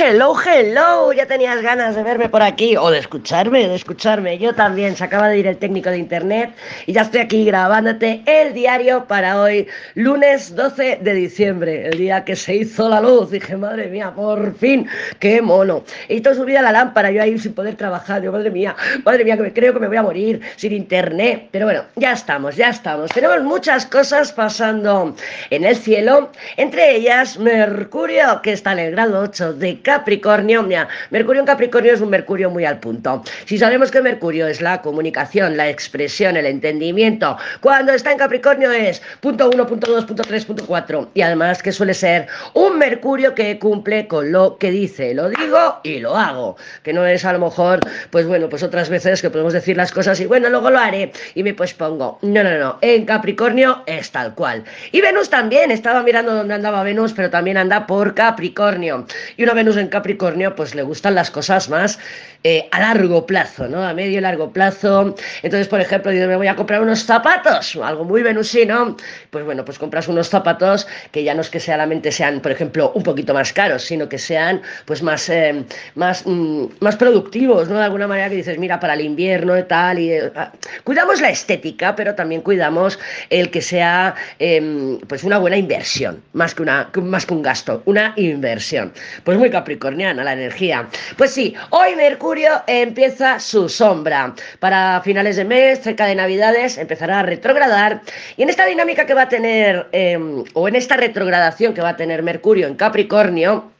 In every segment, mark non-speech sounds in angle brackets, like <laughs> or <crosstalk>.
Hello, hello, ya tenías ganas de verme por aquí o de escucharme, de escucharme. Yo también, se acaba de ir el técnico de internet y ya estoy aquí grabándote el diario para hoy, lunes 12 de diciembre, el día que se hizo la luz. Dije, madre mía, por fin, qué mono. Y todo subida la lámpara, yo ahí sin poder trabajar, yo, madre mía, madre mía, que me, creo que me voy a morir sin internet. Pero bueno, ya estamos, ya estamos. Tenemos muchas cosas pasando en el cielo, entre ellas Mercurio, que está en el grado 8 de Capricornio, Mercurio en Capricornio es un Mercurio muy al punto. Si sabemos que Mercurio es la comunicación, la expresión, el entendimiento, cuando está en Capricornio es punto 1, punto 2, punto 3, punto 4. Y además que suele ser un Mercurio que cumple con lo que dice. Lo digo y lo hago. Que no es a lo mejor, pues bueno, pues otras veces que podemos decir las cosas y bueno, luego lo haré y me pues pongo. No, no, no. En Capricornio es tal cual. Y Venus también. Estaba mirando dónde andaba Venus, pero también anda por Capricornio. Y una Venus en Capricornio, pues le gustan las cosas más eh, a largo plazo, ¿no? A medio y largo plazo. Entonces, por ejemplo, me voy a comprar unos zapatos, algo muy venusino, pues bueno, pues compras unos zapatos que ya no es que solamente sean, por ejemplo, un poquito más caros, sino que sean pues más, eh, más, mm, más productivos, ¿no? De alguna manera que dices, mira, para el invierno y tal, eh, ah, cuidamos la estética, pero también cuidamos el que sea em, pues una buena inversión, más que, una, más que un gasto, una inversión. Pues muy capricorniana la energía. Pues sí, hoy Mercurio empieza su sombra. Para finales de mes, cerca de Navidades, empezará a retrogradar. Y en esta dinámica que va a tener, em, o en esta retrogradación que va a tener Mercurio en Capricornio,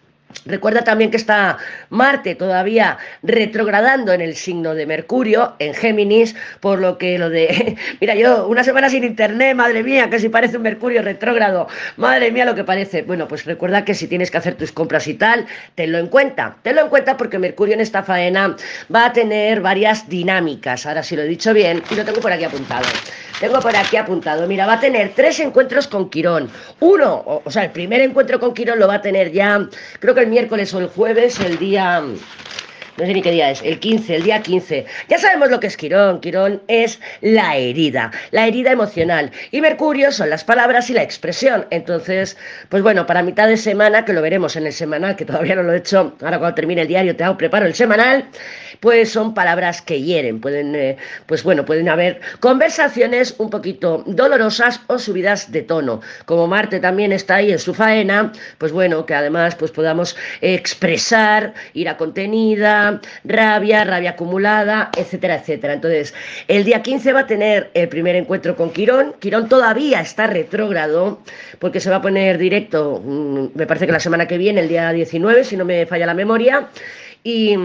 Recuerda también que está Marte todavía retrogradando en el signo de Mercurio, en Géminis, por lo que lo de, <laughs> mira yo, una semana sin internet, madre mía, que si parece un Mercurio retrógrado, madre mía lo que parece. Bueno, pues recuerda que si tienes que hacer tus compras y tal, tenlo en cuenta, tenlo en cuenta porque Mercurio en esta faena va a tener varias dinámicas, ahora sí lo he dicho bien y lo tengo por aquí apuntado. Tengo por aquí apuntado, mira, va a tener tres encuentros con Quirón. Uno, o, o sea, el primer encuentro con Quirón lo va a tener ya, creo que el miércoles o el jueves, el día no sé ni qué día es, el 15, el día 15. Ya sabemos lo que es Quirón. Quirón es la herida, la herida emocional. Y Mercurio son las palabras y la expresión. Entonces, pues bueno, para mitad de semana, que lo veremos en el semanal, que todavía no lo he hecho, ahora cuando termine el diario te hago preparo el semanal, pues son palabras que hieren. Pueden, eh, pues bueno, pueden haber conversaciones un poquito dolorosas o subidas de tono. Como Marte también está ahí en su faena, pues bueno, que además pues podamos expresar, ira contenida, rabia, rabia acumulada, etcétera, etcétera. Entonces, el día 15 va a tener el primer encuentro con Quirón. Quirón todavía está retrógrado porque se va a poner directo, mm, me parece que la semana que viene, el día 19, si no me falla la memoria. Y,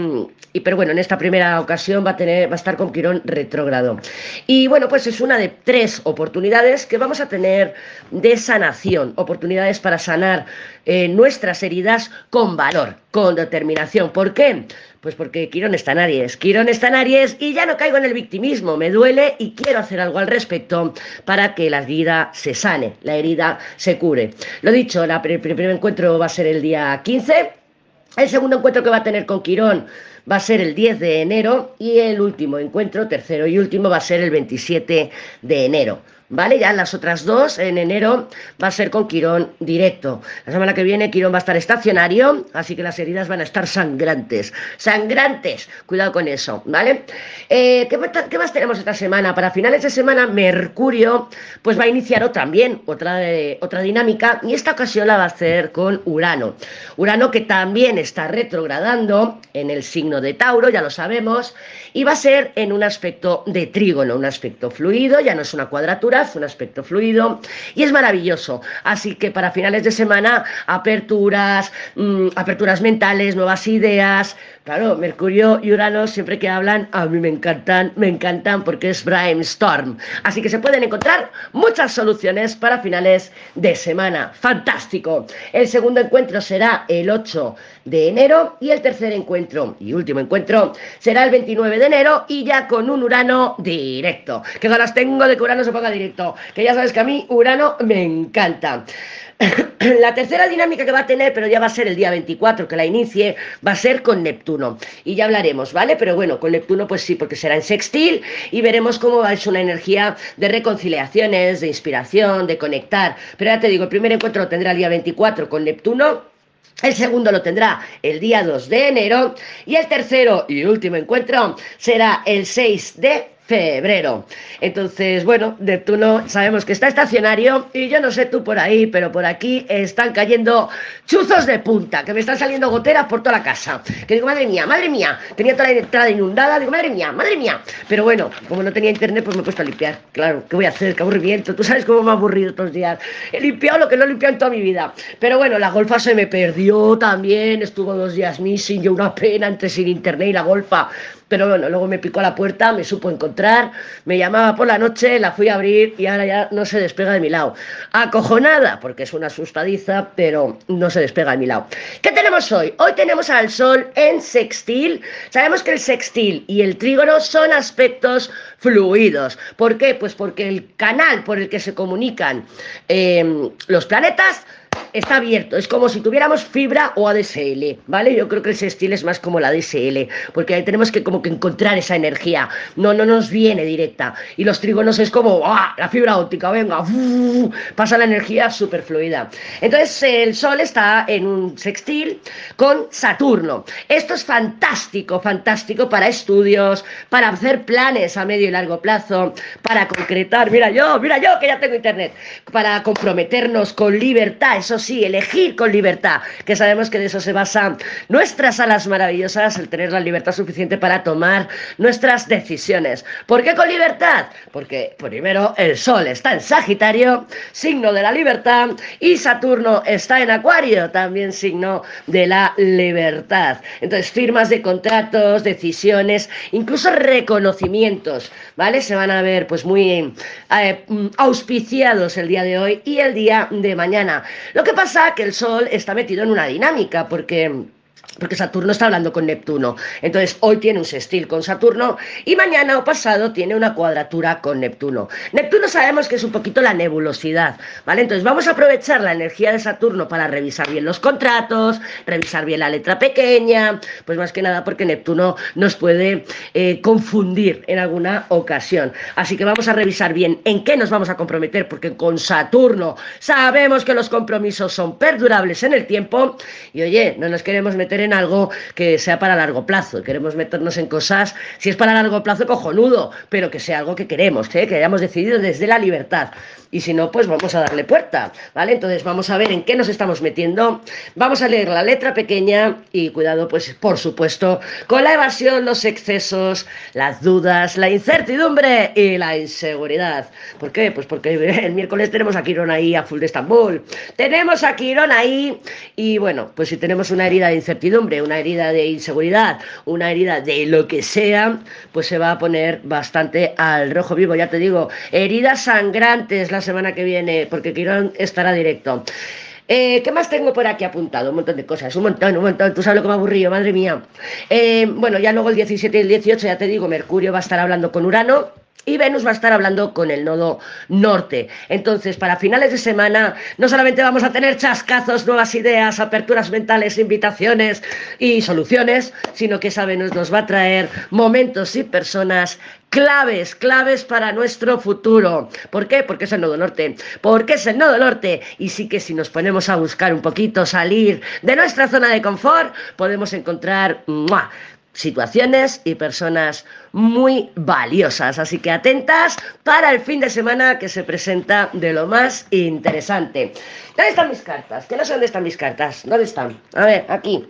pero bueno, en esta primera ocasión va a, tener, va a estar con Quirón retrógrado. Y bueno, pues es una de tres oportunidades que vamos a tener de sanación, oportunidades para sanar eh, nuestras heridas con valor, con determinación. ¿Por qué? Pues porque Quirón está en Aries. Quirón está en Aries y ya no caigo en el victimismo. Me duele y quiero hacer algo al respecto para que la herida se sane, la herida se cure. Lo dicho, el primer encuentro va a ser el día 15 el segundo encuentro que va a tener con Quirón va a ser el 10 de enero y el último encuentro, tercero y último, va a ser el 27 de enero. ¿Vale? Ya las otras dos en enero va a ser con Quirón directo. La semana que viene Quirón va a estar estacionario, así que las heridas van a estar sangrantes. Sangrantes, cuidado con eso, ¿vale? Eh, ¿qué, más tenemos esta semana? Para finales de semana, Mercurio pues va a iniciar también otra, otra dinámica y esta ocasión la va a hacer con Urano. Urano que también está retrogradando en el signo de Tauro, ya lo sabemos, y va a ser en un aspecto de trígono, un aspecto fluido, ya no es una cuadratura, un aspecto fluido y es maravilloso. Así que para finales de semana, aperturas, mm, aperturas mentales, nuevas ideas. Claro, Mercurio y Urano siempre que hablan, a mí me encantan, me encantan porque es brainstorm. Así que se pueden encontrar muchas soluciones para finales de semana. Fantástico. El segundo encuentro será el 8 de enero y el tercer encuentro y último encuentro será el 29 de enero y ya con un Urano directo. Qué ganas tengo de que Urano se ponga directo, que ya sabes que a mí Urano me encanta. <clears throat> La tercera dinámica que va a tener, pero ya va a ser el día 24 que la inicie, va a ser con Neptuno. Y ya hablaremos, ¿vale? Pero bueno, con Neptuno pues sí, porque será en sextil y veremos cómo va ser una energía de reconciliaciones, de inspiración, de conectar. Pero ya te digo, el primer encuentro lo tendrá el día 24 con Neptuno El segundo lo tendrá el día 2 de enero y el tercero y último encuentro será el 6 de febrero. Entonces, bueno, Neptuno sabemos que está estacionario y yo no sé tú por ahí, pero por aquí están cayendo chuzos de punta, que me están saliendo goteras por toda la casa. Que digo, madre mía, madre mía, tenía toda la entrada inundada, digo, madre mía, madre mía. Pero bueno, como no tenía internet, pues me he puesto a limpiar. Claro, ¿qué voy a hacer? Qué aburrimiento. Tú sabes cómo me ha aburrido estos días. He limpiado lo que no he limpiado en toda mi vida. Pero bueno, la golfa se me perdió también, estuvo dos días missing, yo una pena entre sin internet y la golfa pero bueno, luego me picó a la puerta, me supo encontrar, me llamaba por la noche, la fui a abrir y ahora ya no se despega de mi lado. Acojonada, porque es una asustadiza, pero no se despega de mi lado. ¿Qué tenemos hoy? Hoy tenemos al Sol en sextil. Sabemos que el sextil y el trígono son aspectos fluidos. ¿Por qué? Pues porque el canal por el que se comunican eh, los planetas está abierto, es como si tuviéramos fibra o ADSL, ¿vale? Yo creo que el sextil es más como la ADSL, porque ahí tenemos que como que encontrar esa energía, no, no nos viene directa. Y los trígonos es como, ¡ah! La fibra óptica, venga, pasa la energía súper fluida. Entonces el Sol está en un sextil con Saturno. Esto es fantástico, fantástico para estudios, para hacer planes a medio y largo plazo, para concretar, mira yo, mira yo que ya tengo internet, para comprometernos con libertad, eso sí, elegir con libertad, que sabemos que de eso se basan nuestras alas maravillosas, el tener la libertad suficiente para tomar nuestras decisiones. ¿Por qué con libertad? Porque primero el Sol está en Sagitario, signo de la libertad, y Saturno está en Acuario, también signo de la libertad. Entonces, firmas de contratos, decisiones, incluso reconocimientos, ¿vale? Se van a ver pues muy eh, auspiciados el día de hoy y el día de mañana. Lo que pasa que el Sol está metido en una dinámica, porque porque Saturno está hablando con Neptuno. Entonces, hoy tiene un sextil con Saturno y mañana o pasado tiene una cuadratura con Neptuno. Neptuno sabemos que es un poquito la nebulosidad, ¿vale? Entonces, vamos a aprovechar la energía de Saturno para revisar bien los contratos, revisar bien la letra pequeña, pues más que nada porque Neptuno nos puede eh, confundir en alguna ocasión. Así que vamos a revisar bien en qué nos vamos a comprometer, porque con Saturno sabemos que los compromisos son perdurables en el tiempo y, oye, no nos queremos meter en algo que sea para largo plazo. Queremos meternos en cosas, si es para largo plazo, cojonudo, pero que sea algo que queremos, ¿eh? que hayamos decidido desde la libertad. Y si no, pues vamos a darle puerta, ¿vale? Entonces vamos a ver en qué nos estamos metiendo. Vamos a leer la letra pequeña y cuidado, pues por supuesto, con la evasión, los excesos, las dudas, la incertidumbre y la inseguridad. ¿Por qué? Pues porque el miércoles tenemos a Quirón ahí a full de Estambul. Tenemos a Quirón ahí y bueno, pues si tenemos una herida de incertidumbre, una herida de inseguridad, una herida de lo que sea, pues se va a poner bastante al rojo vivo. Ya te digo, heridas sangrantes, las semana que viene, porque Quirón estará directo. Eh, ¿Qué más tengo por aquí apuntado? Un montón de cosas, un montón, un montón. Tú sabes lo que me aburrido, madre mía. Eh, bueno, ya luego el 17 y el 18, ya te digo, Mercurio va a estar hablando con Urano y Venus va a estar hablando con el nodo norte. Entonces, para finales de semana, no solamente vamos a tener chascazos, nuevas ideas, aperturas mentales, invitaciones y soluciones, sino que esa Venus nos va a traer momentos y personas claves, claves para nuestro futuro. ¿Por qué? Porque es el nodo norte. Porque es el nodo norte. Y sí que si nos ponemos a buscar un poquito, salir de nuestra zona de confort, podemos encontrar situaciones y personas muy valiosas. Así que atentas para el fin de semana que se presenta de lo más interesante. ¿Dónde están mis cartas? Que no sé dónde están mis cartas. ¿Dónde están? A ver, aquí.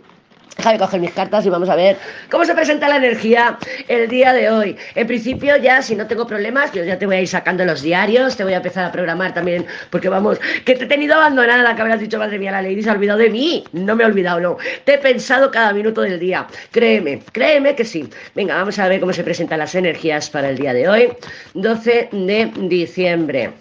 Déjame coger mis cartas y vamos a ver cómo se presenta la energía el día de hoy. En principio ya, si no tengo problemas, yo ya te voy a ir sacando los diarios, te voy a empezar a programar también, porque vamos, que te he tenido abandonada, que habrás dicho, madre mía, la lady se ha olvidado de mí. No me he olvidado, no. Te he pensado cada minuto del día. Créeme, créeme que sí. Venga, vamos a ver cómo se presentan las energías para el día de hoy. 12 de diciembre.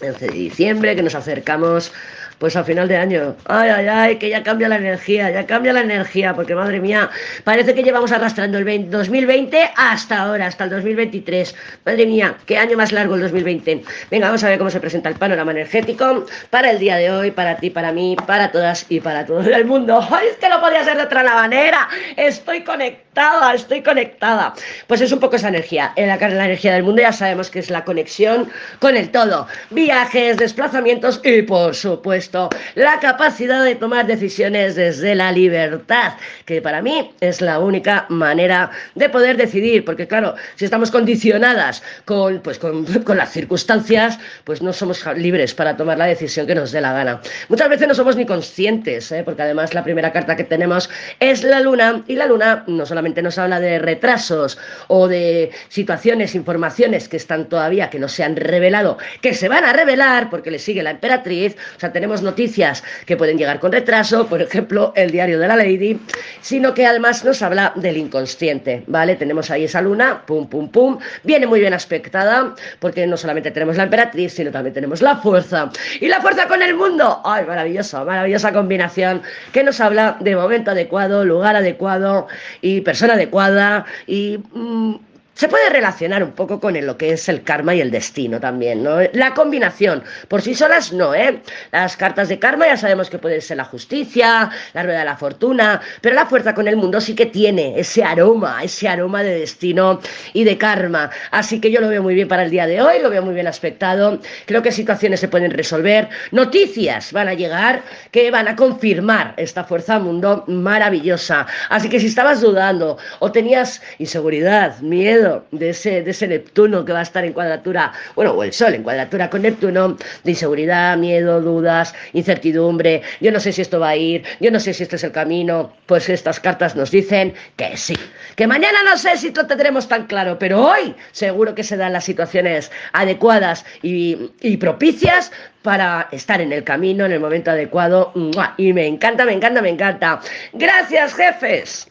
12 de diciembre, que nos acercamos pues a final de año. Ay, ay, ay, que ya cambia la energía, ya cambia la energía, porque madre mía, parece que llevamos arrastrando el 2020 hasta ahora, hasta el 2023. Madre mía, qué año más largo el 2020. Venga, vamos a ver cómo se presenta el panorama energético para el día de hoy, para ti, para mí, para todas y para todo el mundo. <laughs> Ay, es que no podía ser de otra manera. Estoy conectada estoy conectada. Pues es un poco esa energía. En la, la energía del mundo ya sabemos que es la conexión con el todo. Viajes, desplazamientos y, por supuesto, la capacidad de tomar decisiones desde la libertad, que para mí es la única manera de poder decidir, porque claro, si estamos condicionadas con, pues, con, con las circunstancias, pues no somos libres para tomar la decisión que nos dé la gana. Muchas veces no somos ni conscientes, ¿eh? porque además la primera carta que tenemos es la luna y la luna no solamente nos habla de retrasos o de situaciones, informaciones que están todavía, que no se han revelado, que se van a revelar porque le sigue la emperatriz, o sea, tenemos noticias que pueden llegar con retraso, por ejemplo, el diario de la Lady, sino que además nos habla del inconsciente, ¿vale? Tenemos ahí esa luna, pum, pum, pum, viene muy bien aspectada, porque no solamente tenemos la emperatriz, sino también tenemos la fuerza. Y la fuerza con el mundo, ¡ay, maravilloso! Maravillosa combinación que nos habla de momento adecuado, lugar adecuado y persona adecuada y mm, se puede relacionar un poco con lo que es el karma y el destino también, ¿no? La combinación, por sí solas no, ¿eh? Las cartas de karma ya sabemos que puede ser la justicia, la rueda de la fortuna, pero la fuerza con el mundo sí que tiene ese aroma, ese aroma de destino y de karma. Así que yo lo veo muy bien para el día de hoy, lo veo muy bien aspectado. Creo que situaciones se pueden resolver, noticias van a llegar que van a confirmar esta fuerza mundo maravillosa. Así que si estabas dudando o tenías inseguridad, miedo, de ese, de ese Neptuno que va a estar en cuadratura, bueno, o el Sol en cuadratura con Neptuno, de inseguridad, miedo, dudas, incertidumbre, yo no sé si esto va a ir, yo no sé si este es el camino, pues estas cartas nos dicen que sí, que mañana no sé si lo tendremos tan claro, pero hoy seguro que se dan las situaciones adecuadas y, y propicias para estar en el camino, en el momento adecuado, y me encanta, me encanta, me encanta. Gracias, jefes.